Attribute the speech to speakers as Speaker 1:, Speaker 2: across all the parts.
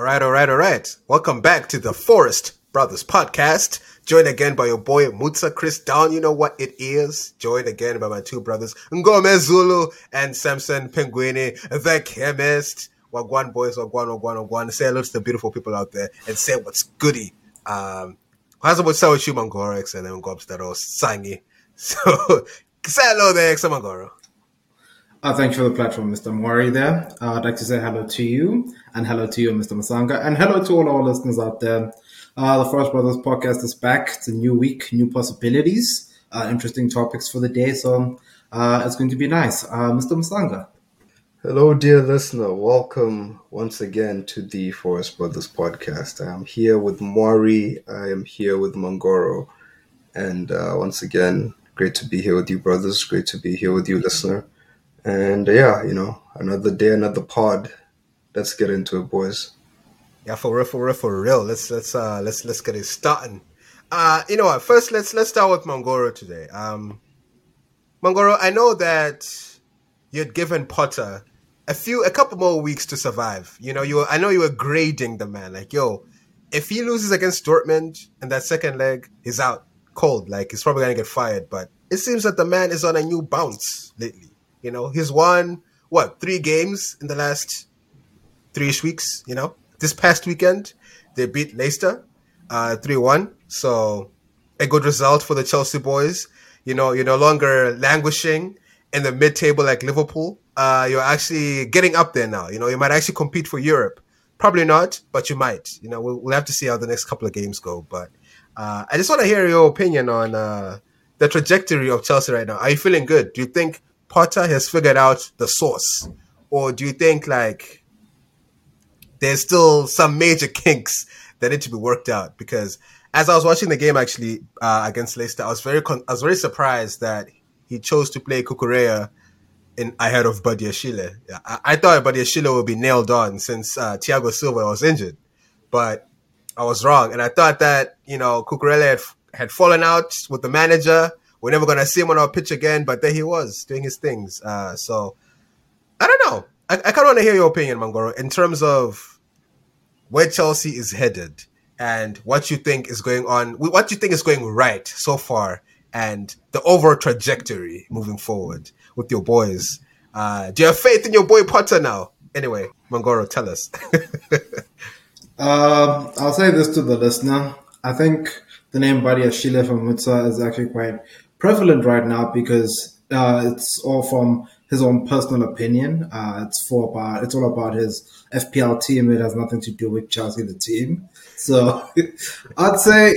Speaker 1: All right, all right, all right. Welcome back to the Forest Brothers podcast. Joined again by your boy Mutsa Chris Down. You know what it is. Joined again by my two brothers Ngome Zulu and Samson Penguini, the chemist. Wagwan boys, Wagwan, Wagwan, Wagwan. Say hello to the beautiful people out there and say what's goody. Um, and then Gobs that Sangi. So say hello there, Mangoro.
Speaker 2: Uh, thanks for the platform, Mr. Mori there. Uh, I'd like to say hello to you and hello to you, Mr. Masanga, and hello to all our listeners out there. Uh, the Forest Brothers podcast is back. It's a new week, new possibilities, uh, interesting topics for the day. So uh, it's going to be nice. Uh, Mr. Masanga.
Speaker 3: Hello, dear listener. Welcome once again to the Forest Brothers podcast. I am here with Maury. I am here with Mangoro. And once again, great to be here with you, brothers. Great to be here with you, listener. And yeah, you know, another day, another pod. Let's get into it, boys.
Speaker 1: Yeah, for real, for real, for real. Let's let's uh let's let's get it starting. Uh, you know what? First, let's let's start with Mangoro today. Um, Mangoro, I know that you'd given Potter a few, a couple more weeks to survive. You know, you were, I know you were grading the man. Like, yo, if he loses against Dortmund in that second leg, he's out cold. Like, he's probably gonna get fired. But it seems that the man is on a new bounce lately. You know, he's won what three games in the last three weeks. You know, this past weekend they beat Leicester uh, three uh, one. So a good result for the Chelsea boys. You know, you're no longer languishing in the mid table like Liverpool. Uh, you're actually getting up there now. You know, you might actually compete for Europe. Probably not, but you might. You know, we'll, we'll have to see how the next couple of games go. But uh, I just want to hear your opinion on uh, the trajectory of Chelsea right now. Are you feeling good? Do you think Potter has figured out the source, or do you think like there's still some major kinks that need to be worked out? Because as I was watching the game actually uh, against Leicester, I was very con- I was very surprised that he chose to play Cucurella in ahead of Badiashile. I, I thought Badiashile would be nailed on since uh, Thiago Silva was injured, but I was wrong, and I thought that you know Cucurella had, had fallen out with the manager we're never gonna see him on our pitch again. But there he was doing his things. Uh, so I don't know. I, I kind of want to hear your opinion, Mangoro, in terms of where Chelsea is headed and what you think is going on, what you think is going right so far, and the overall trajectory moving forward with your boys. Uh, do you have faith in your boy Potter now? Anyway, Mangoro, tell us.
Speaker 2: um, I'll say this to the listener. I think the name Badiashile from Mutsa is actually quite prevalent right now because uh, it's all from his own personal opinion. Uh, it's for about it's all about his FPL team. It has nothing to do with Chelsea, the team. So I'd say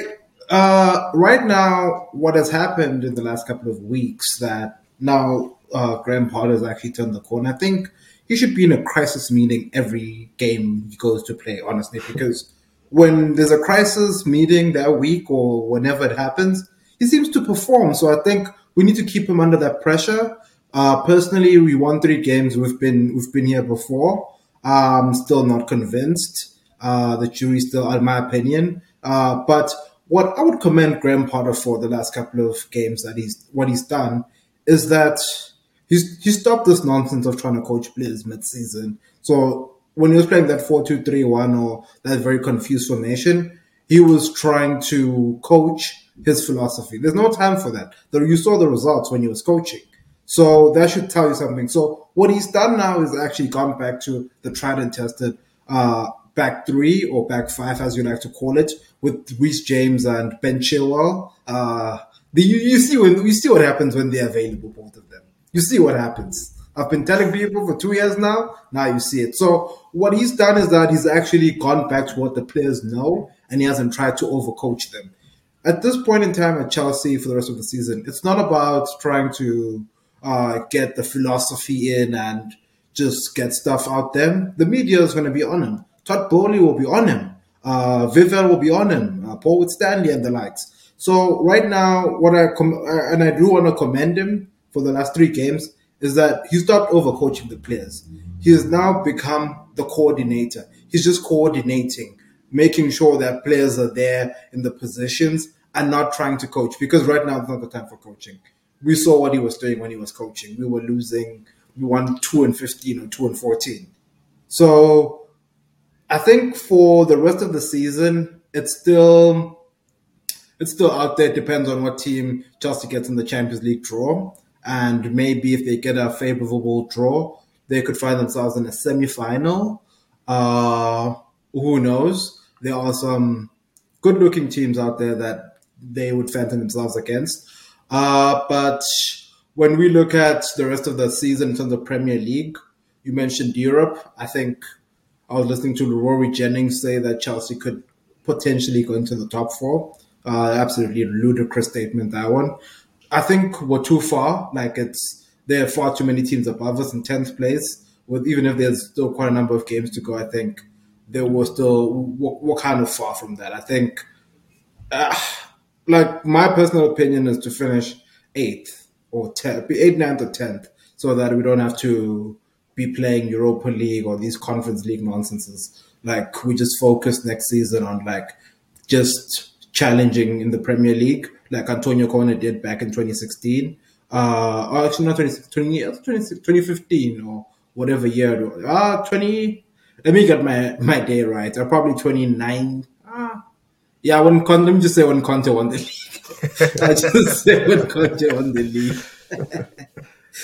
Speaker 2: uh, right now, what has happened in the last couple of weeks that now uh, Graham Potter has actually turned the corner. I think he should be in a crisis meeting every game he goes to play. Honestly, because when there's a crisis meeting that week or whenever it happens, he seems to perform. So I think we need to keep him under that pressure. Uh, personally, we won three games. We've been we've been here before. I'm still not convinced. Uh, the jury's still, in my opinion. Uh, but what I would commend Graham Potter for the last couple of games that he's what he's done is that he's he stopped this nonsense of trying to coach players mid-season. So when he was playing that four-two-three-one or that very confused formation, he was trying to coach his philosophy. There's no time for that. You saw the results when he was coaching. So that should tell you something. So what he's done now is actually gone back to the tried and tested uh, back three or back five, as you like to call it, with Reece James and Ben Chilwell. Uh, you, you see when you see what happens when they're available, both of them. You see what happens. I've been telling people for two years now. Now you see it. So what he's done is that he's actually gone back to what the players know, and he hasn't tried to overcoach them at this point in time at Chelsea for the rest of the season, it's not about trying to uh, get the philosophy in and just get stuff out there. The media is going to be on him. Todd Boehly will be on him. Uh, will be on him. Uh, Paul Stanley and the likes. So right now, what I com- and I do want to commend him for the last three games is that he stopped overcoaching the players. He has now become the coordinator. He's just coordinating making sure that players are there in the positions and not trying to coach because right now it's not the time for coaching. We saw what he was doing when he was coaching. We were losing, we won 2 and 15 or 2 and 14. So I think for the rest of the season, it's still it's still out there. It depends on what team Chelsea gets in the Champions League draw, and maybe if they get a favorable draw, they could find themselves in a semi-final. Uh, who knows? There are some good-looking teams out there that they would fancy themselves against. Uh, but when we look at the rest of the season in terms of Premier League, you mentioned Europe. I think I was listening to Rory Jennings say that Chelsea could potentially go into the top four. Uh, absolutely ludicrous statement that one. I think we're too far. Like it's there are far too many teams above us in tenth place. With even if there's still quite a number of games to go, I think there were still we're, we're kind of far from that. I think, uh, like my personal opinion is to finish eighth or tenth, eighth, ninth, or tenth, so that we don't have to be playing Europa League or these Conference League nonsenses. Like we just focus next season on like just challenging in the Premier League, like Antonio Conte did back in 2016. Uh, or actually not 20, 20, 2015 or whatever year. Ah, uh, 20. Let me get my, my day right. Uh, probably 29. Ah, yeah, when Conte, let me just say when Conte won the league. I just say when Conte won the league.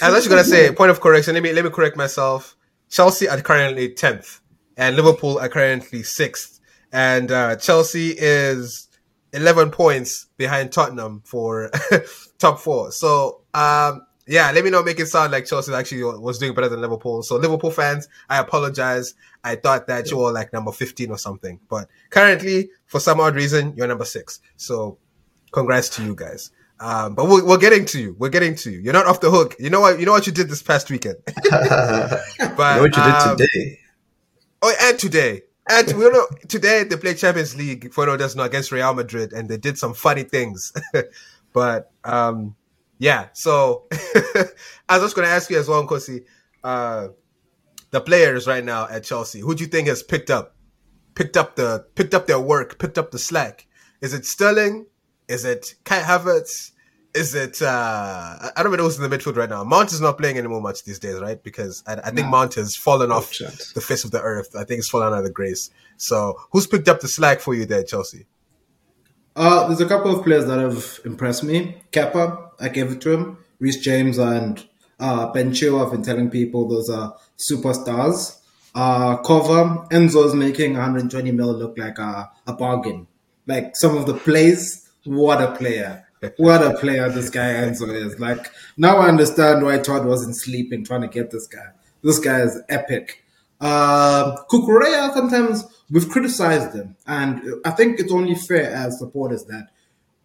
Speaker 1: I was actually gonna say point of correction. Let me let me correct myself. Chelsea are currently tenth, and Liverpool are currently sixth, and uh, Chelsea is eleven points behind Tottenham for top four. So um, yeah, let me not make it sound like Chelsea actually was doing better than Liverpool. So Liverpool fans, I apologize. I thought that you were like number fifteen or something, but currently for some odd reason you're number six. So congrats to you guys. Um, but we're, we're getting to you. We're getting to you. You're not off the hook. You know what? You know what you did this past weekend.
Speaker 3: but you know what you did um, today.
Speaker 1: Oh, and today, and we know today they played Champions League for those not against Real Madrid, and they did some funny things. but um, yeah, so I was just going to ask you as well, Nkosi, uh, the players right now at Chelsea. Who do you think has picked up, picked up the, picked up their work, picked up the slack? Is it Sterling? Is it Kai Havertz? Is it uh I don't know who's in the midfield right now. Mount is not playing anymore much these days, right? Because I, I think no. Mount has fallen off the face of the earth. I think it's fallen out of the grace. So who's picked up the slack for you there, Chelsea?
Speaker 2: Uh, there's a couple of players that have impressed me. Kepa, I gave it to him. Reece James and uh, Ben Chilwell, I've been telling people those are superstars. Uh, Cover, Enzo's making 120 mil look like a, a bargain. Like some of the plays what a player. What a player this guy Enzo is. Like, now I understand why Todd wasn't sleeping trying to get this guy. This guy is epic. Uh, sometimes we've criticized him. And I think it's only fair as supporters that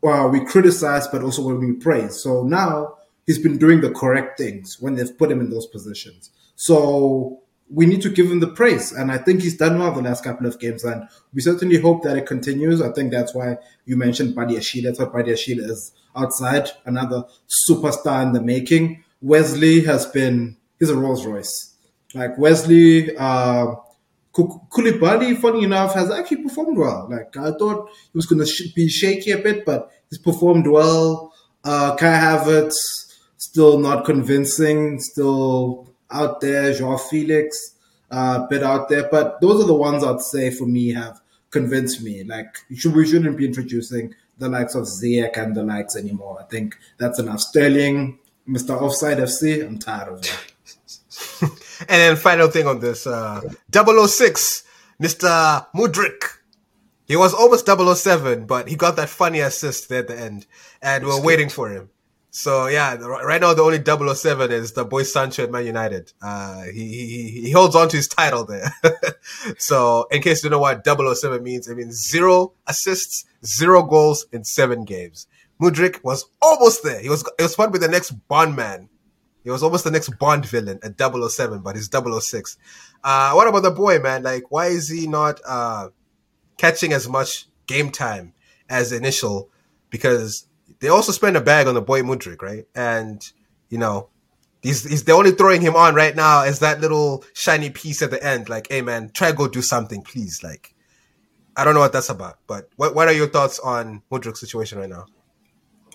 Speaker 2: well, we criticize, but also when we praise. So now he's been doing the correct things when they've put him in those positions. So we need to give him the praise. And I think he's done well the last couple of games. And we certainly hope that it continues. I think that's why you mentioned Badiashile. That's why Badiashile is outside, another superstar in the making. Wesley has been, he's a Rolls Royce. Like Wesley, uh, Koulibaly, funny enough, has actually performed well. Like I thought he was going to sh- be shaky a bit, but he's performed well. Uh, Kai Havertz, still not convincing, still out there, Joao Felix, uh, bit out there, but those are the ones I'd say for me have convinced me. Like should, we shouldn't be introducing the likes of Ziyech and the likes anymore. I think that's enough. Sterling, Mr. Offside FC, I'm tired of it.
Speaker 1: And then final thing on this, uh, 006, Mr. Mudryk. He was almost 007, but he got that funny assist there at the end, and we're waiting for him. So yeah, right now the only 007 is the boy Sancho at Man United. Uh, he, he, he holds on to his title there. so in case you don't know what 007 means, it means zero assists, zero goals in seven games. Mudryk was almost there. He was, it was fun with the next Bond man. He was almost the next Bond villain at 007, but he's 006. Uh, what about the boy, man? Like, why is he not, uh, catching as much game time as initial? Because they also spend a bag on the boy Mudryk, right? And you know, he's, he's they're only throwing him on right now as that little shiny piece at the end. Like, hey man, try go do something, please. Like, I don't know what that's about, but what what are your thoughts on Mudryk's situation right now?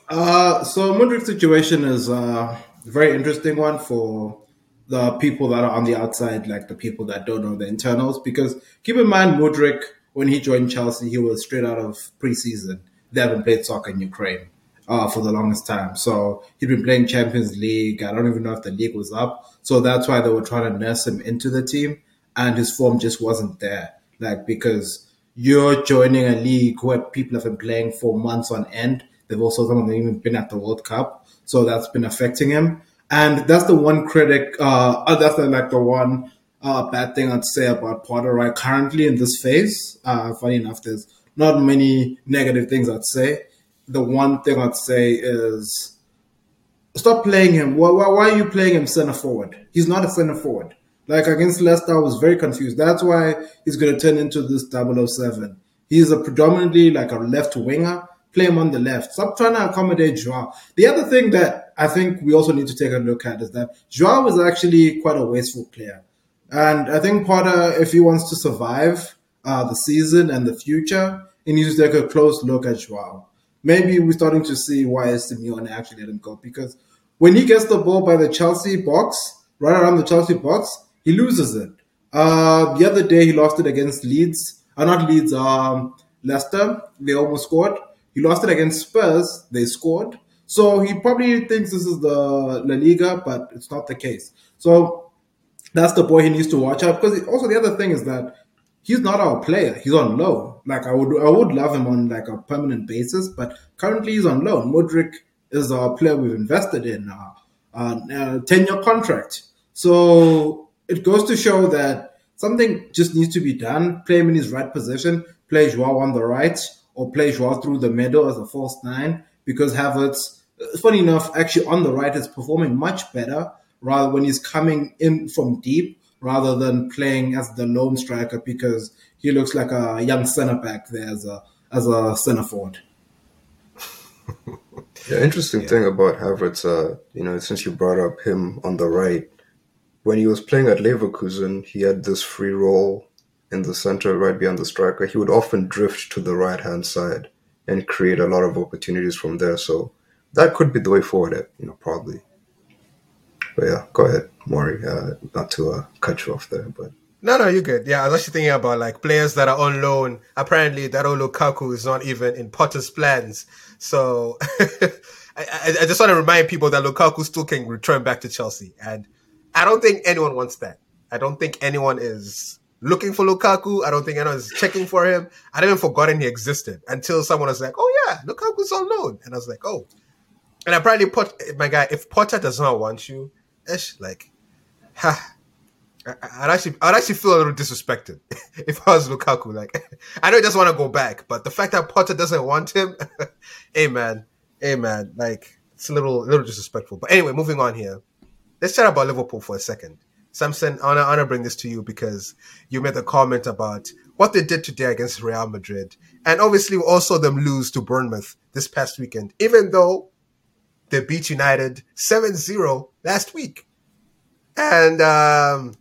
Speaker 2: Uh, so Mudryk's situation is uh, very interesting one for the people that are on the outside, like the people that don't know the internals. Because keep in mind, Mudryk, when he joined Chelsea, he was straight out of preseason. They haven't played soccer in Ukraine uh, for the longest time. So he'd been playing Champions League. I don't even know if the league was up. So that's why they were trying to nurse him into the team. And his form just wasn't there. Like, because you're joining a league where people have been playing for months on end. They've also, some of them even been at the World Cup. So that's been affecting him. And that's the one critic, uh, uh, that's the, like the one uh, bad thing I'd say about Potter right currently in this phase. Uh, funny enough, there's not many negative things I'd say. The one thing I'd say is stop playing him. Why, why, why are you playing him center forward? He's not a center forward. Like against Leicester, I was very confused. That's why he's going to turn into this 007. He's a predominantly like a left winger. Play him on the left. Stop trying to accommodate Joao. The other thing that I think we also need to take a look at is that Joao is actually quite a wasteful player. And I think Potter, if he wants to survive uh, the season and the future, he needs to take a close look at Joao. Maybe we're starting to see why Simeone actually let him go because when he gets the ball by the Chelsea box, right around the Chelsea box, he loses it. Uh, the other day he lost it against Leeds, uh, not Leeds, um, Leicester. They almost scored. He lost it against Spurs. They scored. So he probably thinks this is the La Liga, but it's not the case. So that's the boy he needs to watch out. Because also the other thing is that he's not our player. He's on loan. Like I would, I would love him on like a permanent basis, but currently he's on loan. Mudryk is our player we've invested in, uh, uh, uh, ten year contract. So it goes to show that something just needs to be done. Play him in his right position, play Joao on the right, or play Joao through the middle as a false nine, because Havertz, funny enough, actually on the right is performing much better rather when he's coming in from deep rather than playing as the lone striker because he looks like a young centre back there as a as a centre forward.
Speaker 3: yeah, interesting yeah. thing about Havertz, uh, you know, since you brought up him on the right, when he was playing at Leverkusen, he had this free role in the center, right behind the striker. He would often drift to the right hand side and create a lot of opportunities from there. So that could be the way forward, eh, you know, probably. But yeah, go ahead, Maury. Uh, not to uh, cut you off there, but.
Speaker 1: No, no, you're good. Yeah, I was actually thinking about like players that are on loan. Apparently, that Lukaku is not even in Potter's plans. So I, I, I, just want to remind people that Lukaku still can return back to Chelsea, and I don't think anyone wants that. I don't think anyone is looking for Lukaku. I don't think anyone is checking for him. I'd even forgotten he existed until someone was like, "Oh yeah, Lukaku's on loan," and I was like, "Oh." And I probably put my guy. If Potter does not want you, ish, like, ha. I'd actually, I'd actually feel a little disrespected if I was Lukaku. Like, I know he doesn't want to go back, but the fact that Potter doesn't want him, hey man, hey man, like it's a little, a little disrespectful. But anyway, moving on here let's chat about Liverpool for a second. Samson, I wanna, bring this to you because you made a comment about what they did today against Real Madrid, and obviously we also them lose to Bournemouth this past weekend, even though they beat United 7-0 last week. And um,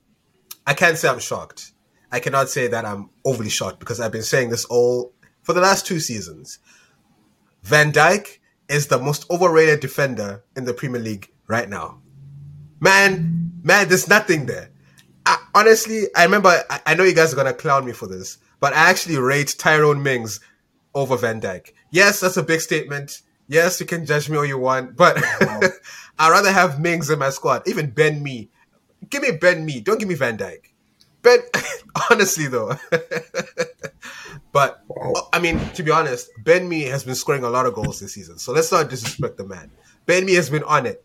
Speaker 1: I can't say I'm shocked. I cannot say that I'm overly shocked because I've been saying this all for the last two seasons. Van Dijk is the most overrated defender in the Premier League right now man, man, there's nothing there. I, honestly, I remember, I, I, know you guys are going to clown me for this, but I actually rate Tyrone Mings over Van Dijk. Yes, that's a big statement. Yes, you can judge me all you want, but wow. I'd rather have Mings in my squad. Even Ben Mee. Give me Ben Mee. Don't give me Van Dijk. Ben, honestly though. but. I mean, to be honest, Ben Mee has been scoring a lot of goals this season. So let's not disrespect the man. Ben Mee has been on it.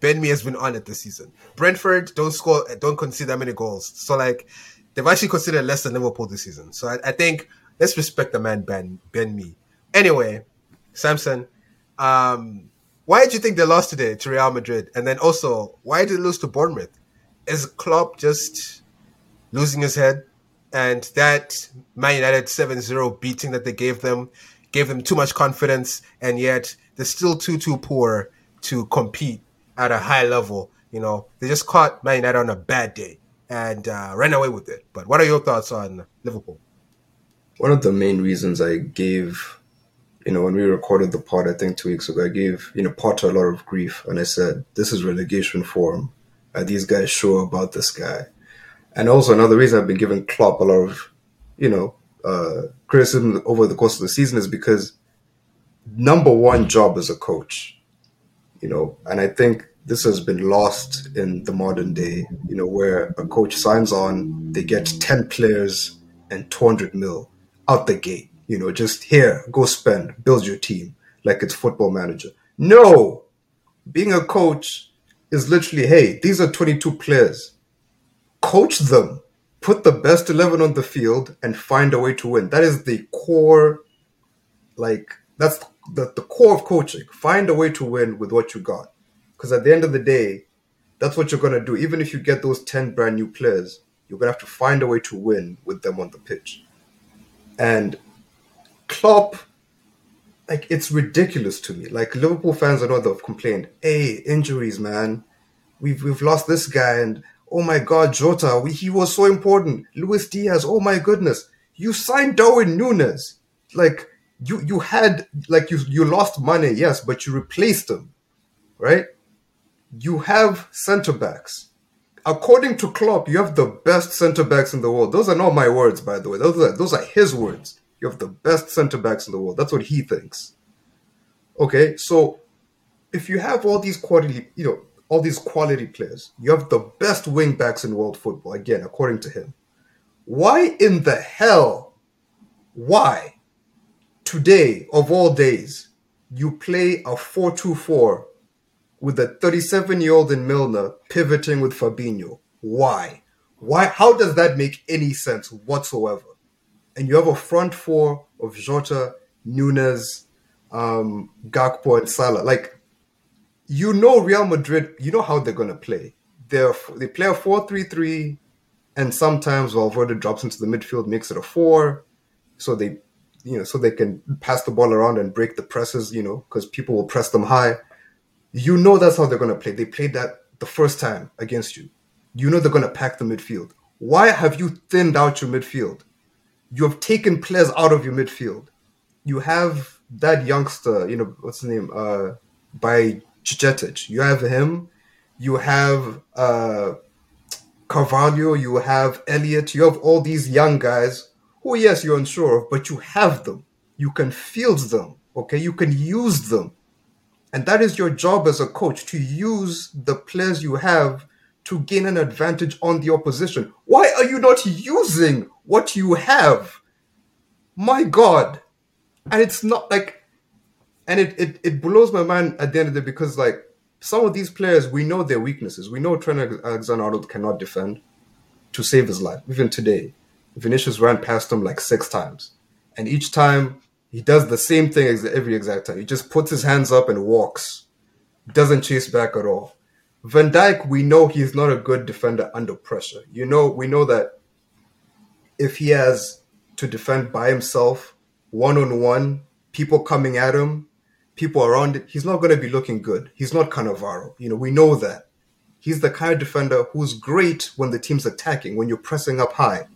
Speaker 1: Ben Mee has been on it this season. Brentford don't score, don't concede that many goals. So like, they've actually considered less than Liverpool this season. So I, I think let's respect the man Ben Ben Mee. Anyway, Samson, um, why did you think they lost today to Real Madrid? And then also, why did they lose to Bournemouth? Is Klopp just losing his head? And that Man United 7-0 beating that they gave them gave them too much confidence, and yet they're still too too poor to compete at a high level. You know, they just caught Man United on a bad day and uh, ran away with it. But what are your thoughts on Liverpool?
Speaker 3: One of the main reasons I gave, you know, when we recorded the pod, I think two weeks ago, I gave, you know, Potter a lot of grief. And I said, this is relegation form. are these guys sure about this guy? And also another reason I've been giving Klopp a lot of, you know, uh, criticism over the course of the season is because number one job as a coach, you know, and I think this has been lost in the modern day, you know, where a coach signs on, they get 10 players and 200 mil out the gate, you know, just here, go spend, build your team like it's football manager. No, being a coach is literally, hey, these are 22 players. Coach them, put the best 11 on the field and find a way to win. That is the core, like, that's the, the the core of coaching. Find a way to win with what you got. Because at the end of the day, that's what you're going to do. Even if you get those 10 brand new players, you're going to have to find a way to win with them on the pitch. And Klopp, like, it's ridiculous to me. Like, Liverpool fans not that have complained, hey, injuries, man. We've, we've lost this guy, and oh my God, Jota, we, he was so important. Luis Diaz, oh my goodness. You signed Darwin Núñez Like, you, you had, like, you, you lost money, yes, but you replaced them, right? you have centre backs. According to Klopp, you have the best centre backs in the world. Those are not my words, by the way. Those are those are his words. You have the best centre backs in the world. That's what he thinks. Okay, so if you have all these quality, you know, all these quality players, you have the best wing backs in world football. Again, according to him, why in the hell, why today of all days you play a four-two-four with a 37 year old in Milner pivoting with Fabinho. Why? Why? How does that make any sense whatsoever? And you have a front four of Jota, Núñez, um, Gakpo, and Salah. Like, you know, Real Madrid, you know how they're going to play. They're, they play a 4 3 3, and sometimes Valverde drops into the midfield, makes it a 4. So they, you know, so they can pass the ball around and break the presses, you know, because people will press them high you know that's how they're going to play. They played that the first time against you. You know they're going to pack the midfield. Why have you thinned out your midfield? You have taken players out of your midfield. You have that youngster, you know, what's his name? Uh, by Jetic. You have him. You have uh, Carvalho. You have Elliott. You have all these young guys who, yes, you're unsure of, but you have them. You can field them. Okay, you can use them and that is your job as a coach to use the players you have to gain an advantage on the opposition. Why are you not using what you have? My God. And it's not like, and it, it, it blows my mind at the end of the day because, like, some of these players, we know their weaknesses. We know Trent Alexander Arnold cannot defend to save his life. Even today, Vinicius ran past him like six times. And each time he does the same thing every exact time. He just puts his hands up and walks. Doesn't chase back at all. Van Dijk, we know he's not a good defender under pressure. You know, we know that if he has to defend by himself, one on one, people coming at him, people around it, he's not going to be looking good. He's not Cannavaro. You know, we know that. He's the kind of defender who's great when the team's attacking, when you're pressing up high.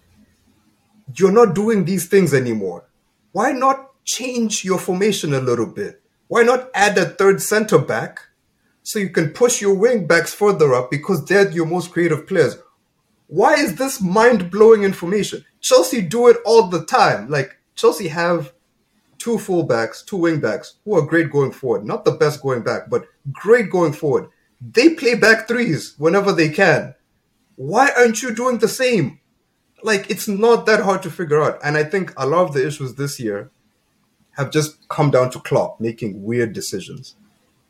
Speaker 3: You're not doing these things anymore. Why not change your formation a little bit. Why not add a third center back so you can push your wing backs further up because they're your most creative players? Why is this mind blowing information? Chelsea do it all the time. Like Chelsea have two fullbacks, two wing backs who are great going forward. Not the best going back, but great going forward. They play back threes whenever they can. Why aren't you doing the same? Like it's not that hard to figure out. And I think a lot of the issues this year have just come down to Klopp making weird decisions.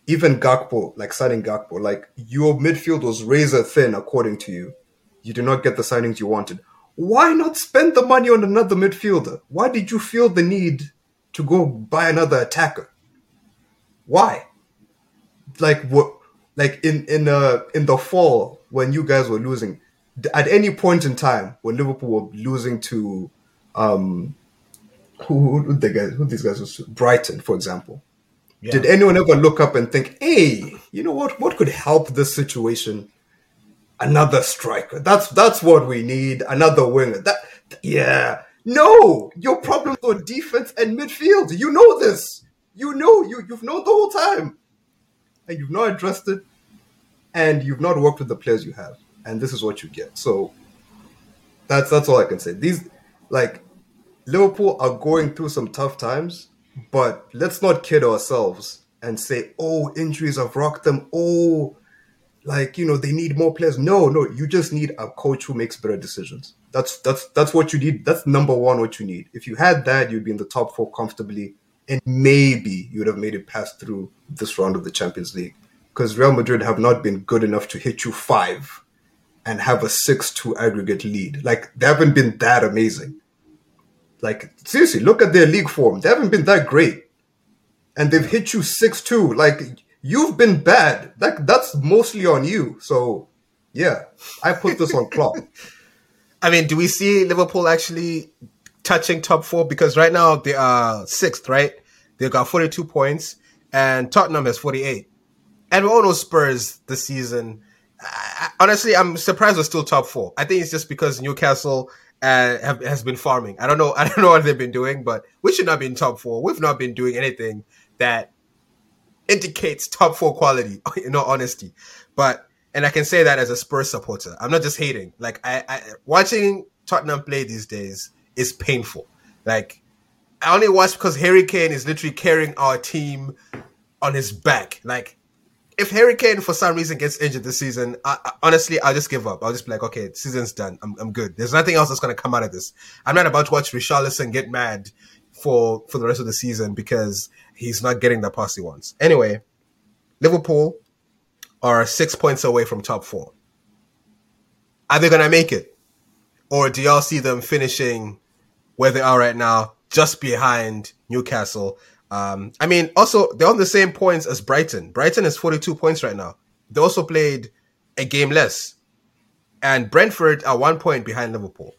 Speaker 3: Even Gakpo, like signing Gakpo, like your midfield was razor thin according to you. You did not get the signings you wanted. Why not spend the money on another midfielder? Why did you feel the need to go buy another attacker? Why? Like what? Like in in uh in the fall when you guys were losing, at any point in time when Liverpool were losing to um who, who the guys who these guys was Brighton, for example. Yeah. Did anyone ever look up and think, hey, you know what? What could help this situation? Another striker. That's that's what we need. Another winger. That yeah. No, your problems are defense and midfield. You know this. You know you you've known the whole time, and you've not addressed it. and you've not worked with the players you have, and this is what you get. So that's that's all I can say. These like Liverpool are going through some tough times, but let's not kid ourselves and say, "Oh, injuries have rocked them." Oh, like you know they need more players. No, no, you just need a coach who makes better decisions. That's that's that's what you need. That's number one. What you need. If you had that, you'd be in the top four comfortably, and maybe you would have made it past through this round of the Champions League. Because Real Madrid have not been good enough to hit you five and have a six-two aggregate lead. Like they haven't been that amazing. Like seriously, look at their league form. They haven't been that great, and they've hit you six-two. Like you've been bad. That that's mostly on you. So yeah, I put this on Klopp.
Speaker 1: I mean, do we see Liverpool actually touching top four? Because right now they are sixth, right? They've got 42 points, and Tottenham has 48. And we all know Spurs this season. I, honestly, I'm surprised we're still top four. I think it's just because Newcastle uh, have, has been farming. I don't know. I don't know what they've been doing, but we should not be in top four. We've not been doing anything that indicates top four quality, in all honesty. But and I can say that as a Spurs supporter. I'm not just hating. Like I, I watching Tottenham play these days is painful. Like I only watch because Harry Kane is literally carrying our team on his back. Like if Harry Kane for some reason gets injured this season, I, I, honestly, I'll just give up. I'll just be like, okay, season's done. I'm, I'm good. There's nothing else that's going to come out of this. I'm not about to watch Richarlison get mad for for the rest of the season because he's not getting the pass he wants. Anyway, Liverpool are six points away from top four. Are they going to make it? Or do y'all see them finishing where they are right now, just behind Newcastle? Um, I mean, also, they're on the same points as Brighton. Brighton is 42 points right now. They also played a game less. And Brentford are one point behind Liverpool.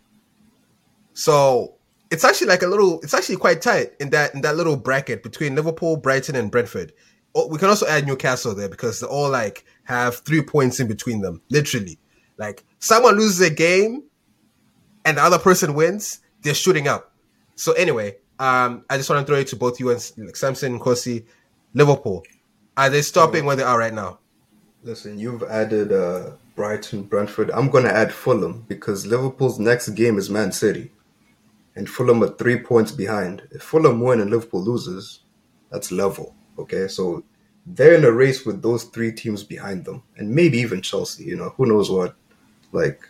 Speaker 1: So it's actually like a little it's actually quite tight in that in that little bracket between Liverpool, Brighton, and Brentford. Oh, we can also add Newcastle there because they all like have three points in between them. Literally. Like someone loses a game and the other person wins, they're shooting up. So anyway, um, I just want to throw it to both you and like Samson and Kosi. Liverpool, are they stopping where they are right now?
Speaker 3: Listen, you've added uh, Brighton, Brentford. I'm going to add Fulham because Liverpool's next game is Man City and Fulham are three points behind. If Fulham win and Liverpool loses, that's level. Okay, so they're in a race with those three teams behind them, and maybe even Chelsea. You know, who knows what like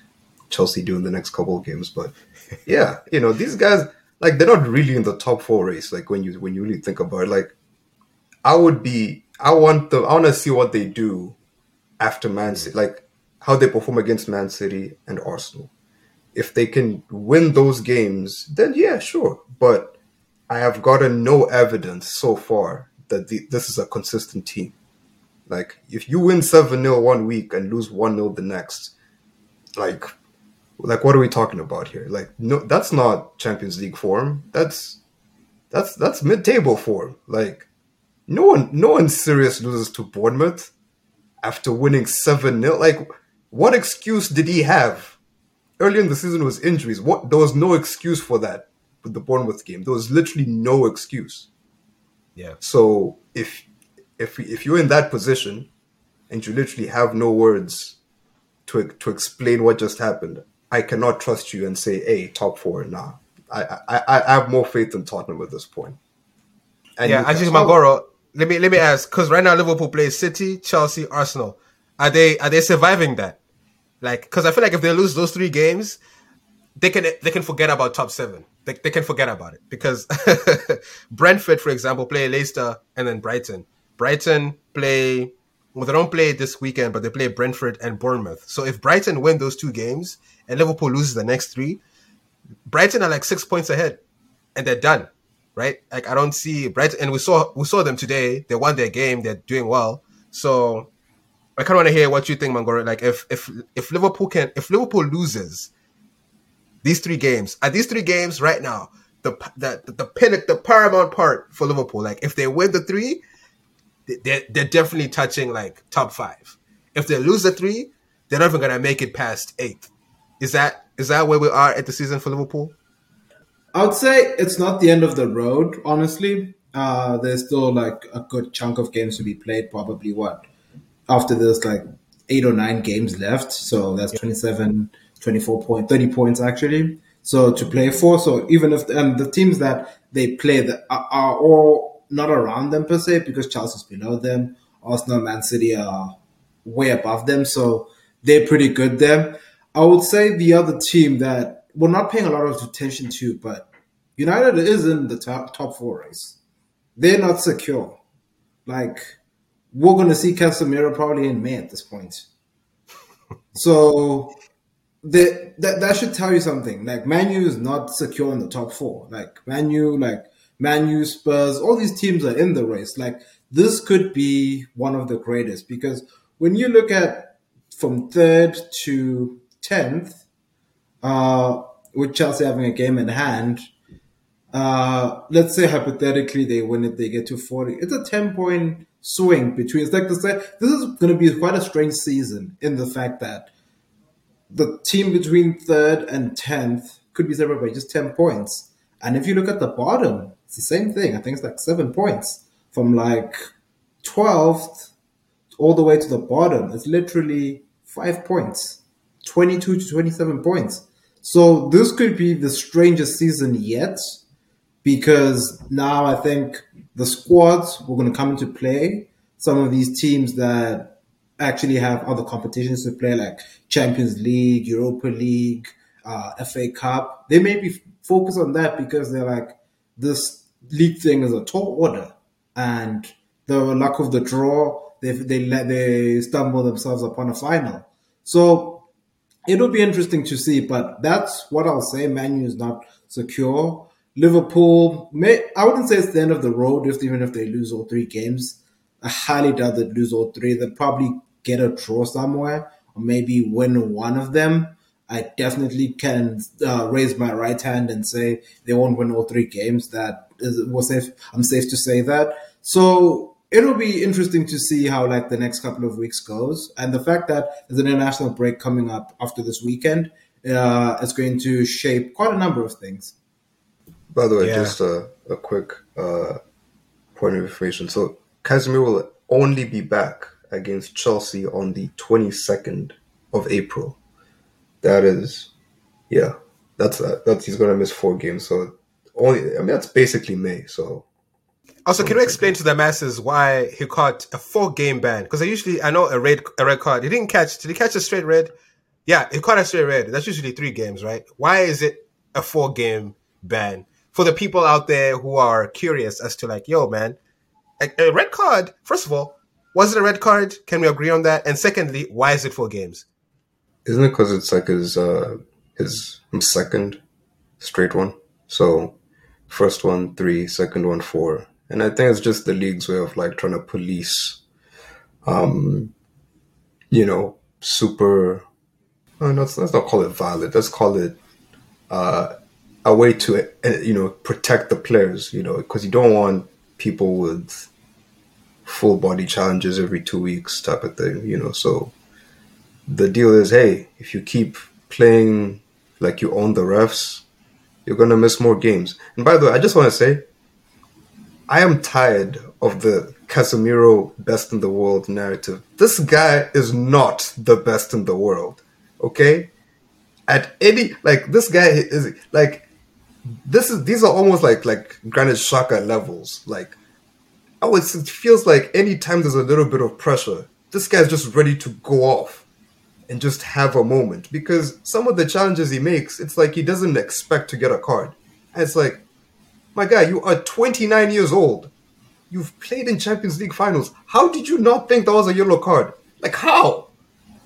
Speaker 3: Chelsea do in the next couple of games? But yeah, you know, these guys like they're not really in the top four race. Like when you when you really think about it, like I would be, I want the, I want to see what they do after Man mm. City, like how they perform against Man City and Arsenal if they can win those games, then yeah, sure. But I have gotten no evidence so far that the, this is a consistent team. Like if you win seven 0 one week and lose one 0 the next, like like what are we talking about here? Like no, that's not Champions League form. That's that's that's mid table form. Like no one no one serious loses to Bournemouth after winning seven 0 Like what excuse did he have? early in the season was injuries. What there was no excuse for that with the Bournemouth game. There was literally no excuse.
Speaker 1: Yeah.
Speaker 3: So if if if you're in that position and you literally have no words to to explain what just happened, I cannot trust you and say, "Hey, top four. Nah, I I, I have more faith in Tottenham at this point.
Speaker 1: And yeah, actually, Mangoro, let me let me ask because right now Liverpool plays City, Chelsea, Arsenal. Are they are they surviving that? Like, because I feel like if they lose those three games, they can they can forget about top seven. They, they can forget about it because Brentford, for example, play Leicester and then Brighton. Brighton play well, they don't play this weekend, but they play Brentford and Bournemouth. So if Brighton win those two games and Liverpool loses the next three, Brighton are like six points ahead, and they're done, right? Like I don't see Brighton, and we saw we saw them today. They won their game. They're doing well. So I kind of want to hear what you think, Mangoro. Like, if if if Liverpool can, if Liverpool loses these three games, at these three games right now, the the the, the pinnacle, the paramount part for Liverpool, like if they win the three, they're they're definitely touching like top five. If they lose the three, they're not even gonna make it past eighth. Is that is that where we are at the season for Liverpool?
Speaker 2: I would say it's not the end of the road. Honestly, uh, there's still like a good chunk of games to be played. Probably what after there's like eight or nine games left. So that's 27, 24 point, 30 points actually. So to play for, so even if and the teams that they play that are, are all not around them per se because Chelsea's below them, Arsenal, Man City are way above them, so they're pretty good there. I would say the other team that we're not paying a lot of attention to, but United is in the top, top four race. They're not secure. Like we're going to see Casemiro probably in May at this point. So the, that that should tell you something. Like Manu is not secure in the top four. Like Manu, like Manu, Spurs, all these teams are in the race. Like this could be one of the greatest because when you look at from third to tenth, uh, with Chelsea having a game in hand, uh, let's say hypothetically they win it, they get to forty. It's a ten point swing between. It's like this. This is going to be quite a strange season in the fact that the team between third and tenth could be separated by just ten points. And if you look at the bottom, it's the same thing. I think it's like seven points from like twelfth all the way to the bottom. It's literally five points, twenty-two to twenty-seven points. So this could be the strangest season yet, because now I think the squads were going to come into play. Some of these teams that actually have other competitions to play, like Champions League, Europa League, uh, FA Cup. They may be focused on that because they're like, this league thing is a tall order, and the luck of the draw, they they let they stumble themselves upon a final. So it'll be interesting to see, but that's what I'll say. Manu is not secure. Liverpool, may, I wouldn't say it's the end of the road if even if they lose all three games. I highly doubt they'd lose all three. They'd probably get a draw somewhere or maybe win one of them, I definitely can uh, raise my right hand and say they won't win all three games. That is was safe. I'm safe to say that. So it'll be interesting to see how like the next couple of weeks goes, and the fact that there's an international break coming up after this weekend uh, is going to shape quite a number of things.
Speaker 3: By the way, yeah. just a, a quick uh, point of information. So Casemiro will only be back against Chelsea on the 22nd of April. That is, yeah, that's that. that's he's gonna miss four games. So only, I mean, that's basically May. So
Speaker 1: also, can you explain to the masses why he caught a four game ban? Because I usually I know a red a red card. He didn't catch. Did he catch a straight red? Yeah, he caught a straight red. That's usually three games, right? Why is it a four game ban? For the people out there who are curious as to like, yo, man, a, a red card. First of all, was it a red card? Can we agree on that? And secondly, why is it four games?
Speaker 3: Isn't it because it's like his uh, his second straight one? So first one three, second one four, and I think it's just the league's way of like trying to police, um, you know, super. No, let's, let's not call it violent. Let's call it uh, a way to uh, you know protect the players. You know, because you don't want people with full body challenges every two weeks type of thing, you know. So the deal is, hey, if you keep playing like you own the refs, you're gonna miss more games. And by the way, I just want to say, I am tired of the Casemiro best in the world narrative. This guy is not the best in the world. Okay, at any like this guy is like this is these are almost like like Granit Xhaka levels. Like oh, it feels like anytime there's a little bit of pressure, this guy's just ready to go off and just have a moment. Because some of the challenges he makes, it's like he doesn't expect to get a card. And it's like, my guy, you are 29 years old. You've played in Champions League finals. How did you not think that was a yellow card? Like, how?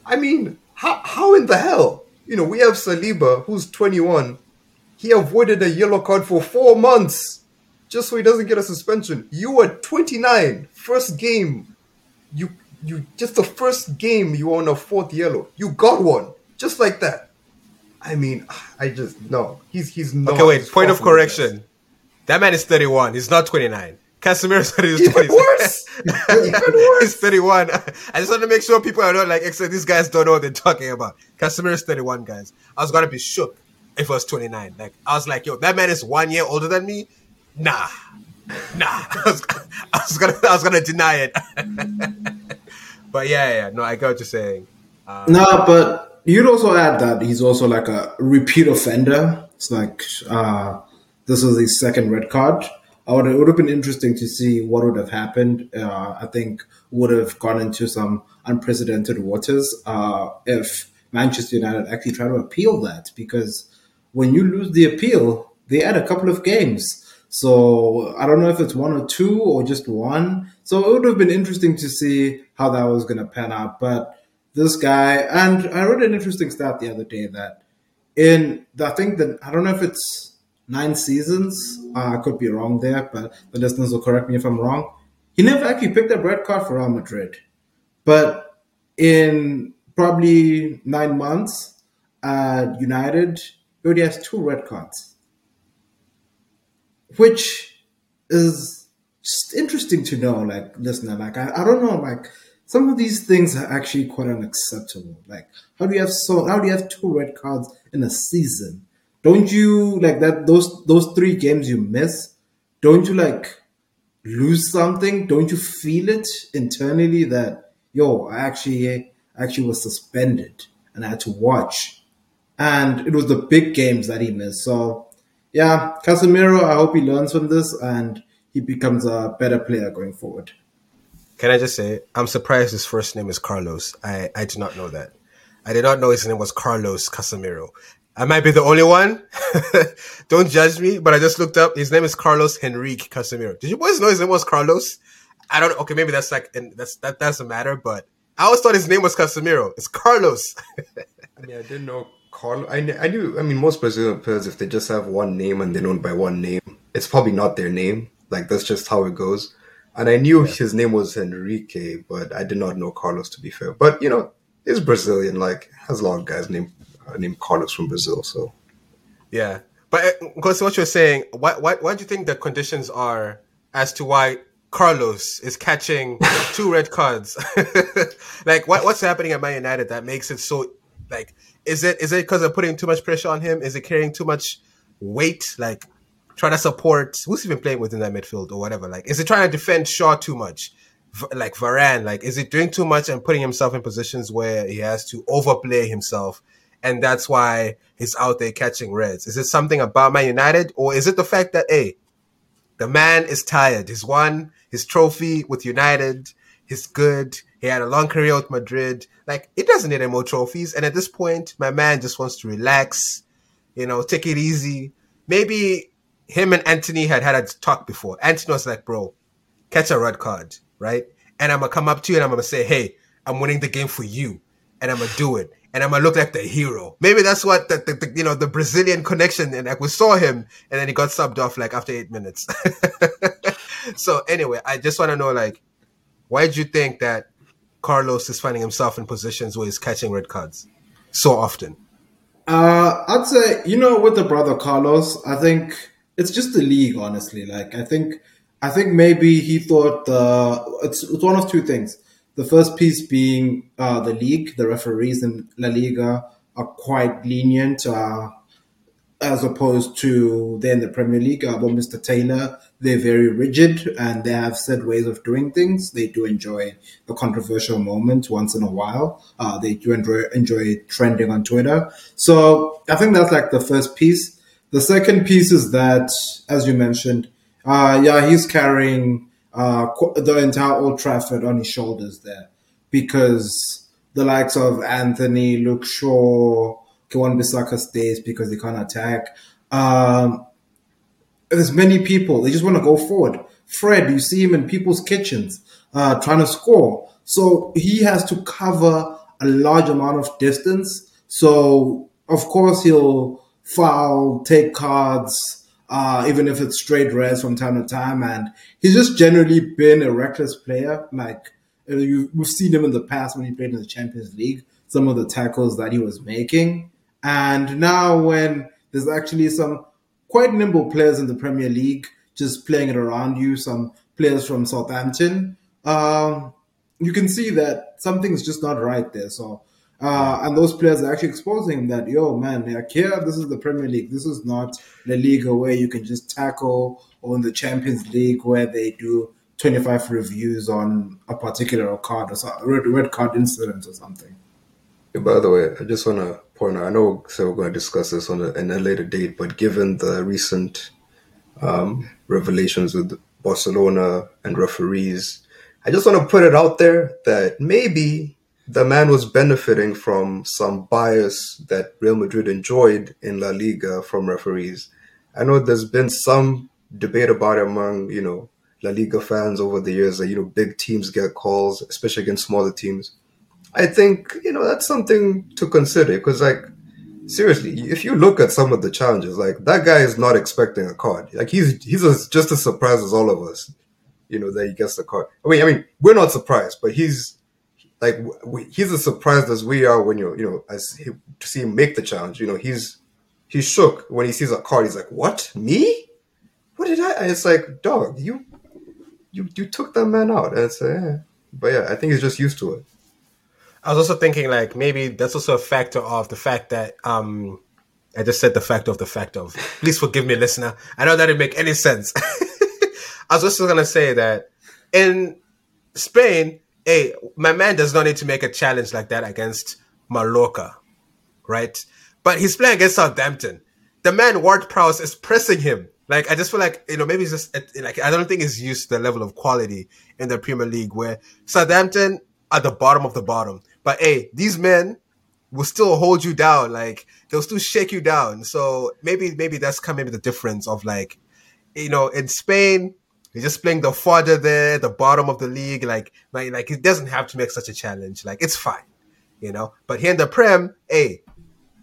Speaker 3: I mean, how, how in the hell? You know, we have Saliba, who's 21. He avoided a yellow card for four months just so he doesn't get a suspension. You were 29, first game. You you just the first game you on a fourth yellow. You got one just like that. I mean, I just no. He's he's not.
Speaker 1: Okay, wait. Point of correction. That man is 31. He's not 29. Casemiro said he's
Speaker 3: Even
Speaker 1: 27.
Speaker 3: worse. Even worse.
Speaker 1: he's 31. I just want to make sure people are not like, except these guys don't know what they're talking about. Casemiro's 31, guys. I was gonna be shook if I was 29. Like I was like, yo, that man is one year older than me nah, nah. I was, I was gonna, I was gonna deny it. but yeah, yeah, no, I get what you're saying.
Speaker 2: Um, no, but you'd also add that he's also like a repeat offender. It's like uh, this was his second red card. I would, it would have been interesting to see what would have happened. Uh, I think would have gone into some unprecedented waters uh, if Manchester United actually tried to appeal that because when you lose the appeal, they add a couple of games. So I don't know if it's one or two or just one. So it would have been interesting to see how that was going to pan out. But this guy, and I read an interesting stat the other day that in, I think that, I don't know if it's nine seasons, uh, I could be wrong there, but the listeners will correct me if I'm wrong. He never actually picked up red card for Real Madrid. But in probably nine months at United, he already has two red cards which is just interesting to know. Like, listener, like I, I don't know, like some of these things are actually quite unacceptable. Like, how do you have so? How do you have two red cards in a season? Don't you like that? Those those three games you miss. Don't you like lose something? Don't you feel it internally that yo, I actually actually was suspended and I had to watch, and it was the big games that he missed. So yeah, Casemiro, I hope he learns from this and he becomes a better player going forward.
Speaker 1: Can I just say, I'm surprised his first name is Carlos. I, I did not know that. I did not know his name was Carlos Casemiro. I might be the only one. Don't judge me, but I just looked up. His name is Carlos Henrique Casemiro. Did you boys know his name was Carlos? I don't. Okay, maybe that's like, and that's that doesn't matter. But I always thought his name was Casemiro. It's Carlos.
Speaker 3: I mean, I didn't know Carlo. I, I knew. I mean, most Brazilian players, if they just have one name and they're known by one name, it's probably not their name. Like that's just how it goes. And I knew yeah. his name was Enrique, but I did not know Carlos. To be fair, but you know, he's Brazilian. Like has a lot of guys named uh, named Carlos from Brazil. So
Speaker 1: yeah, but because uh, what you're saying, why, what what do you think the conditions are as to why Carlos is catching two red cards? like what what's happening at Man United that makes it so like is it is it because of putting too much pressure on him? Is it carrying too much weight? Like trying to support who's even playing within that midfield or whatever? Like is it trying to defend Shaw too much? V- like Varane, like is it doing too much and putting himself in positions where he has to overplay himself? And that's why he's out there catching reds. Is it something about Man United, or is it the fact that hey, the man is tired. He's won his trophy with United. He's good. He had a long career with Madrid. Like, it doesn't need any more trophies. And at this point, my man just wants to relax, you know, take it easy. Maybe him and Antony had had a talk before. Antony was like, bro, catch a red card, right? And I'm to come up to you and I'm to say, hey, I'm winning the game for you. And I'm to do it. And I'm to look like the hero. Maybe that's what the, the, the, you know, the Brazilian connection. And like we saw him and then he got subbed off like after eight minutes. so anyway, I just want to know, like, why did you think that Carlos is finding himself in positions where he's catching red cards so often?
Speaker 2: Uh, I'd say, you know, with the brother Carlos, I think it's just the league, honestly. Like, I think, I think maybe he thought it's, it's one of two things. The first piece being uh, the league, the referees in La Liga are quite lenient. Uh, as opposed to they're in the Premier League. Uh, Mr. Taylor, they're very rigid and they have set ways of doing things. They do enjoy a controversial moment once in a while. Uh, they do enjoy, enjoy trending on Twitter. So I think that's like the first piece. The second piece is that, as you mentioned, uh, yeah, he's carrying uh, the entire Old Trafford on his shoulders there because the likes of Antony, Luke Shaw, Wan-Bissaka stays because they can't attack. Um, there's many people. They just want to go forward. Fred, you see him in people's kitchens uh, trying to score. So he has to cover a large amount of distance. So, of course, he'll foul, take cards, uh, even if it's straight reds from time to time. And he's just generally been a reckless player. Like, uh, you, we've seen him in the past when he played in the Champions League, some of the tackles that he was making. And now, when there's actually some quite nimble players in the Premier League just playing it around you, some players from Southampton, um, you can see that something's just not right there. So, uh, and those players are actually exposing that, yo, man, like here, this is the Premier League. This is not the league where you can just tackle, or in the Champions League where they do 25 reviews on a particular card or so, red, red card incident or something.
Speaker 3: By the way, I just want to I know so we're going to discuss this on a, in a later date, but given the recent um, revelations with Barcelona and referees, I just want to put it out there that maybe the man was benefiting from some bias that Real Madrid enjoyed in La Liga from referees. I know there's been some debate about it among, you know, La Liga fans over the years that, you know, big teams get calls, especially against smaller teams. I think, you know, that's something to consider because, like, seriously, if you look at some of the challenges, like, that guy is not expecting a card. Like, he's, he's just as surprised as all of us, you know, that he gets the card. I mean, I mean, we're not surprised, but he's, like, we, he's as surprised as we are when you, you know, as he, to see him make the challenge. You know, he's, he's shook when he sees a card. He's like, what? Me? What did I? And it's like, dog, you you you took that man out. And it's uh, but yeah, I think he's just used to it.
Speaker 1: I was also thinking like maybe that's also a factor of the fact that um I just said the fact of the fact of. Please forgive me, listener. I know that didn't make any sense. I was also gonna say that in Spain, hey, my man does not need to make a challenge like that against Mallorca, right? But he's playing against Southampton. The man Ward Prowse is pressing him like I just feel like you know maybe it's just like I don't think he's used to the level of quality in the Premier League where Southampton at the bottom of the bottom, but hey, these men will still hold you down. Like they'll still shake you down. So maybe maybe that's kind of maybe the difference of like you know in Spain you're just playing the fodder there, the bottom of the league. Like like like it doesn't have to make such a challenge. Like it's fine, you know. But here in the Prem, hey,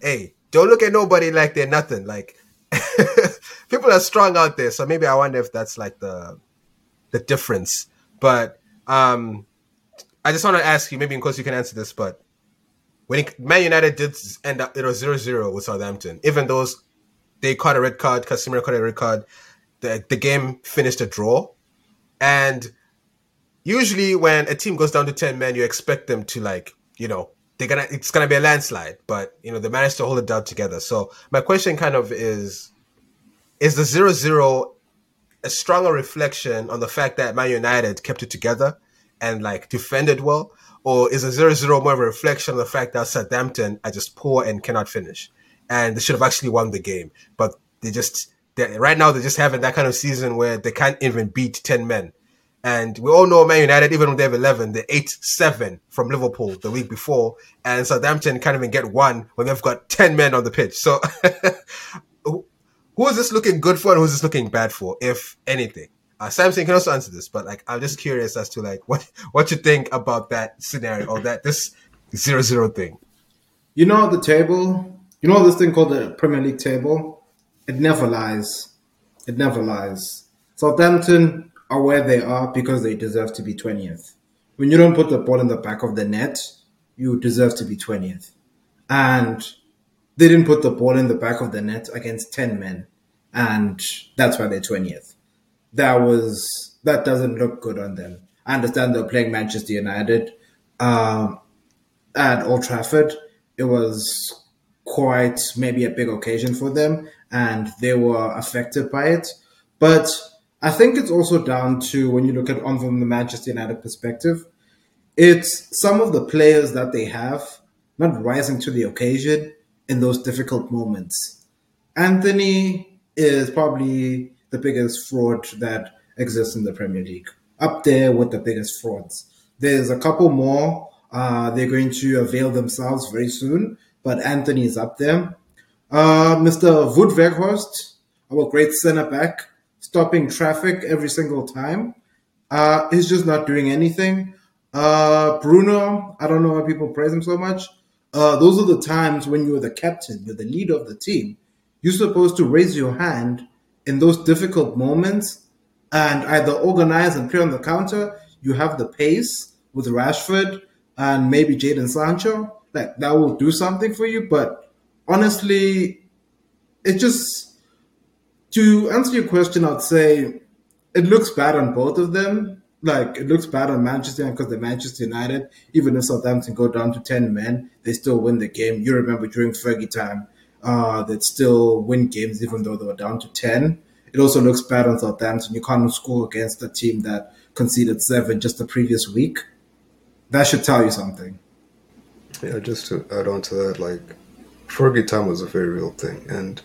Speaker 1: hey, don't look at nobody like they're nothing. Like people are strong out there. So maybe I wonder if that's like the the difference. But um I just want to ask you, maybe in case you can answer this, but when it, Man United did end up, it was 0-0 with Southampton. Even though they caught a red card, Casemiro caught a red card, the the game finished a draw. And usually when a team goes down to 10 men, you expect them to like, you know, they're gonna it's gonna be a landslide. But you know, they managed to hold it down together. So my question kind of is is the zero zero a stronger reflection on the fact that Man United kept it together and like defended well, or is a zero zero more of a reflection on the fact that Southampton are just poor and cannot finish, and they should have actually won the game, but they just right now they're just having that kind of season where they can't even beat ten men. And we all know Man United, even when they have 11, they 8 7 from Liverpool the week before. And Southampton can't even get one when they've got 10 men on the pitch. So who is this looking good for and who's this looking bad for, if anything? Uh, Samson can also answer this, but like I'm just curious as to like what what you think about that scenario or that this zero zero thing.
Speaker 2: You know the table. You know this thing called the Premier League table. It never lies. It never lies. Southampton are where they are because they deserve to be twentieth. When you don't put the ball in the back of the net, you deserve to be twentieth. And they didn't put the ball in the back of the net against 10 men. And that's why they're 20th. That was, that doesn't look good on them. I understand they're playing Manchester United uh, at Old Trafford. It was quite maybe a big occasion for them and they were affected by it. But I think it's also down to when you look at on from the Manchester United perspective, it's some of the players that they have not rising to the occasion in those difficult moments. Antony is probably the biggest fraud that exists in the Premier League, up there with the biggest frauds. There's a couple more. Uh, they're going to avail themselves very soon, but Antony is up there. Uh, Mr. Wout Weghorst, our great centre back, stopping traffic every single time. Uh, he's just not doing anything. Uh, Bruno, I don't know why people praise him so much uh, those are the times when you're the captain, you're the leader of the team. You're supposed to raise your hand in those difficult moments and either organize and play on the counter. You have the pace with Rashford and maybe Jadon Sancho. Like that will do something for you. But honestly, it just to answer your question, I'd say it looks bad on both of them like it looks bad on Manchester because the Manchester United, even if Southampton go down to ten men, they still win the game. You remember during Fergie time, uh, they'd still win games even though they were down to ten. It also looks bad on Southampton. You can't score against a team that conceded seven just the previous week. That should tell you something.
Speaker 3: Yeah, just to add on to that, like Fergie time was a very real thing, and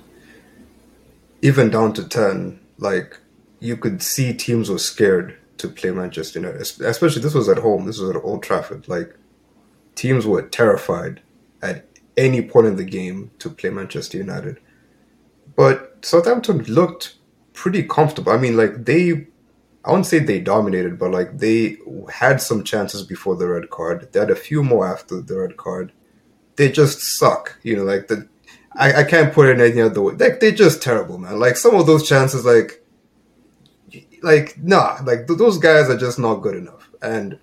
Speaker 3: even down to ten, like you could see teams were scared to play Manchester United. Especially this was at home. This was at Old Trafford. Like teams were terrified at any point in the game to play Manchester United. But Southampton looked pretty comfortable. I mean, like they, I wouldn't say they dominated, but like they had some chances before the red card. They had a few more after the red card. They just suck. You know, like the, I, I can't put it in any other way. Like they're just terrible, man. Like some of those chances, like like nah, like th- those guys are just not good enough. And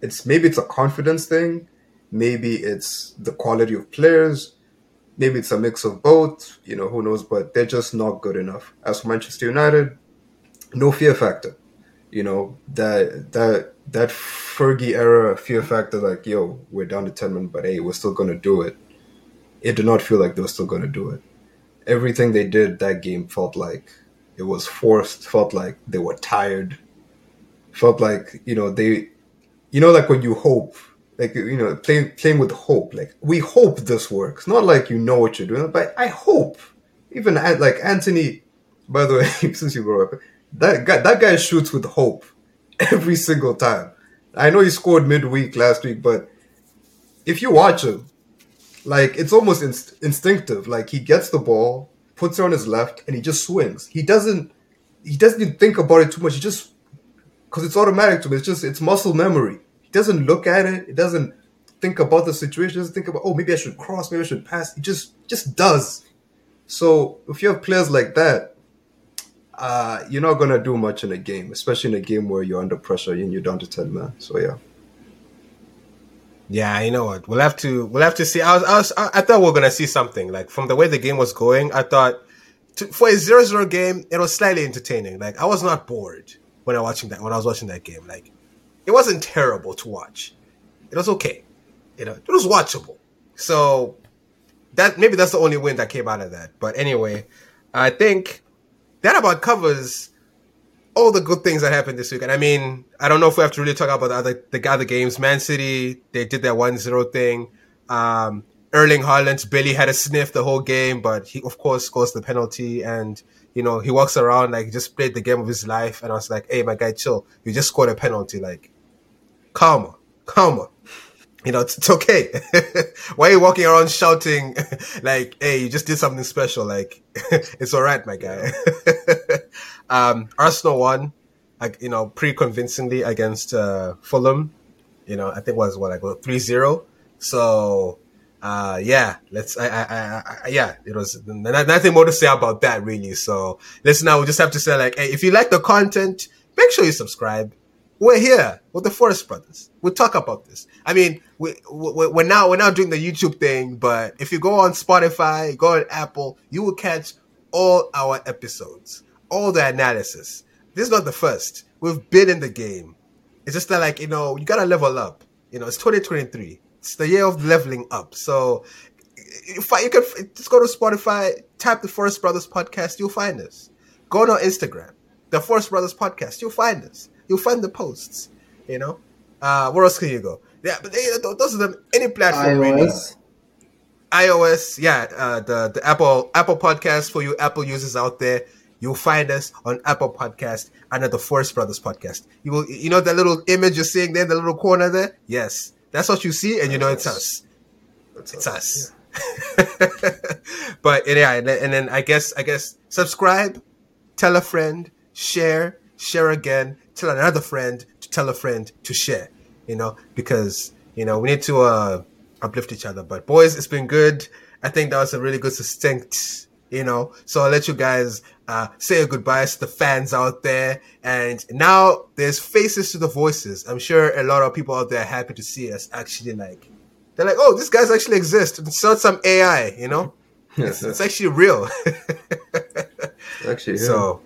Speaker 3: it's maybe it's a confidence thing, maybe it's the quality of players, maybe it's a mix of both. You know, who knows? But they're just not good enough. As for Manchester United, no fear factor. You know that that that Fergie era fear factor, like yo, we're down to ten men, but hey, we're still gonna do it. It did not feel like they were still gonna do it. Everything they did that game felt like it was forced. Felt like they were tired. Felt like you know they, you know, like when you hope, like you know, playing playing with hope. Like we hope this works. Not like you know what you're doing, but I hope. Even uh, like Antony by the way, since you brought up that guy, that guy shoots with hope every single time. I know he scored midweek last week, but if you watch him, like it's almost inst- instinctive. Like he gets the ball, puts it on his left, and he just swings. He doesn't he doesn't even think about it too much. He just because it's automatic to him. It's just it's muscle memory. He doesn't look at it. He doesn't think about the situation. He doesn't think about oh maybe I should cross, maybe I should pass. He just just does. So if you have players like that, uh, you're not gonna do much in a game, especially in a game where you're under pressure and you're down to ten man. So yeah.
Speaker 1: Yeah, you know what? We'll have to we'll have to see. I was I was I thought we are gonna see something like from the way the game was going. I thought to, for a 0-0 game, it was slightly entertaining. Like I was not bored when I watching that when I was watching that game. Like it wasn't terrible to watch. It was okay. You know, it was watchable. So that maybe that's the only win that came out of that. But anyway, I think that about covers all the good things that happened this week. And I mean, I don't know if we have to really talk about the other the other games. Man City, they did that 1-0 thing. Um, Erling Haaland Billy had a sniff the whole game, but he of course scores the penalty and you know, he walks around like he just played the game of his life and I was like, Hey my guy, chill. You just scored a penalty, like calmer, calmer. You know, it's, it's okay. Why are you walking around shouting like, hey, you just did something special? Like, it's all right, my guy. um, Arsenal won, like, you know, pretty convincingly against uh, Fulham. You know, I think was what, I like 3 0. So, uh, yeah, let's, I, I, I, yeah, it was nothing more to say about that, really. So, listen, now we just have to say, like, hey, if you like the content, make sure you subscribe we're here with the Forest Brothers. We talk about this. I mean, we, we, we're now we're now doing the YouTube thing, but if you go on Spotify, go on Apple, you will catch all our episodes, all the analysis. This is not the first. We've been in the game. It's just that, like you know, you gotta level up. You know, it's 2023. It's the year of leveling up. So you can just go to Spotify, type the Forest Brothers podcast, you'll find us. Go on Instagram, the Forest Brothers podcast, you'll find us You'll find the posts. You know, uh, where else can you go? Yeah, but they, those are them any platform. iOS. Really. iOS, yeah, uh, the the Apple Apple Podcast for you Apple users out there. You'll find us on Apple Podcast under the Forest Brothers Podcast. You will, you know, that little image you're seeing there, the little corner there. Yes, that's what you see, and you know it's us. That's it's us. us. Yeah. but yeah, and then, and then I guess I guess subscribe, tell a friend, share, share again, tell another friend to tell a friend to share, you know, because, you know, we need to uh, uplift each other. But boys, it's been good. I think that was a really good succinct, you know. So I'll let you guys uh, say a goodbye to the fans out there. And now there's faces to the voices. I'm sure a lot of people out there are happy to see us actually like, they're like, oh, these guy's actually exist. It's not some AI, you know? it's, it's actually real.
Speaker 3: actually, yeah.
Speaker 1: So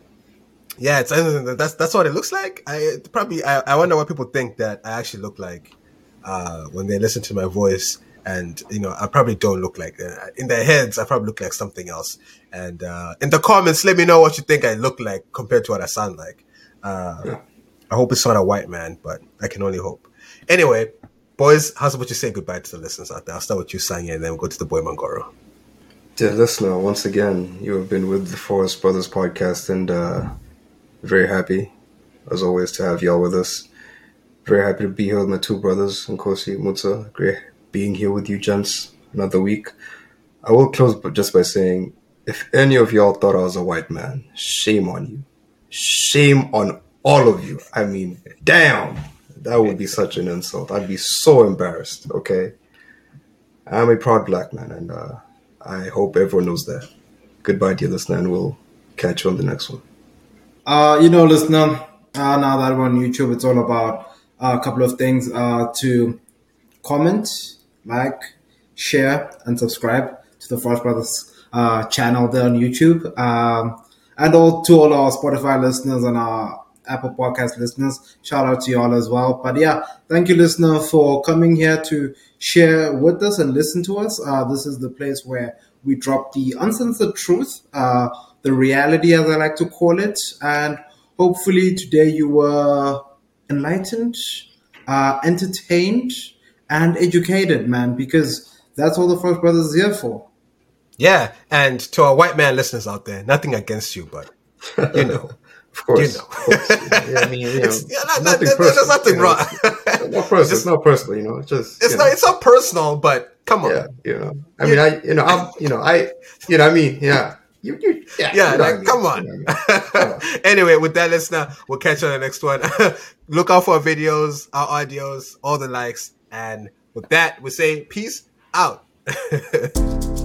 Speaker 1: yeah, it's that's that's what it looks like. I probably I, I wonder what people think that I actually look like uh, when they listen to my voice, and you know I probably don't look like uh, in their heads. I probably look like something else. And uh, in the comments, let me know what you think I look like compared to what I sound like. Uh, yeah. I hope it's not a white man, but I can only hope. Anyway, boys, how's about you say goodbye to the listeners out there? I'll start with you, Sanya, and then we'll go to the boy Mangoro.
Speaker 3: Dear listener, once again, you have been with the Forest Brothers podcast, and uh, very happy, as always, to have y'all with us. Very happy to be here with my two brothers, Nkosi Mutsa. Great being here with you, gents, another week. I will close just by saying, if any of y'all thought I was a white man, shame on you. Shame on all of you. I mean, damn, that would be such an insult. I'd be so embarrassed. Okay, I'm a proud black man, and uh, I hope everyone knows that. Goodbye, dear listener, and we'll catch you on the next one.
Speaker 2: Uh, you know, listener, uh, now that we're on YouTube, it's all about uh, a couple of things uh, to comment, like, share, and subscribe to the Forest Brothers uh, channel there on YouTube. Um, and all to all our Spotify listeners and our Apple Podcast listeners, shout out to you all as well. But yeah, thank you, listener, for coming here to share with us and listen to us. Uh, this is the place where we drop the uncensored truth, uh, the reality, as I like to call it. And hopefully today you were enlightened, uh, entertained, and educated, man, because that's all the Forest Brothers is here for.
Speaker 1: Yeah, and to our white man listeners out there, nothing against you, but you know.
Speaker 3: Of course.
Speaker 1: You know.
Speaker 3: Course. Yeah, I mean, you know,
Speaker 1: yeah, not-
Speaker 3: nothing
Speaker 1: not- there's nothing
Speaker 3: you know,
Speaker 1: wrong.
Speaker 3: It's not personal. It's not personal, you know. It's just
Speaker 1: It's not
Speaker 3: know,
Speaker 1: it's not personal, but come on.
Speaker 3: yeah, you know. I mean, I you know, I'm you know, I you know, I mean, yeah. You, you, yeah,
Speaker 1: Yeah, like, come on.
Speaker 3: You know I mean?
Speaker 1: anyway, with that, listener, we'll catch you on the next one. Look out for our videos, our audios, all the likes. And with that, we say peace out.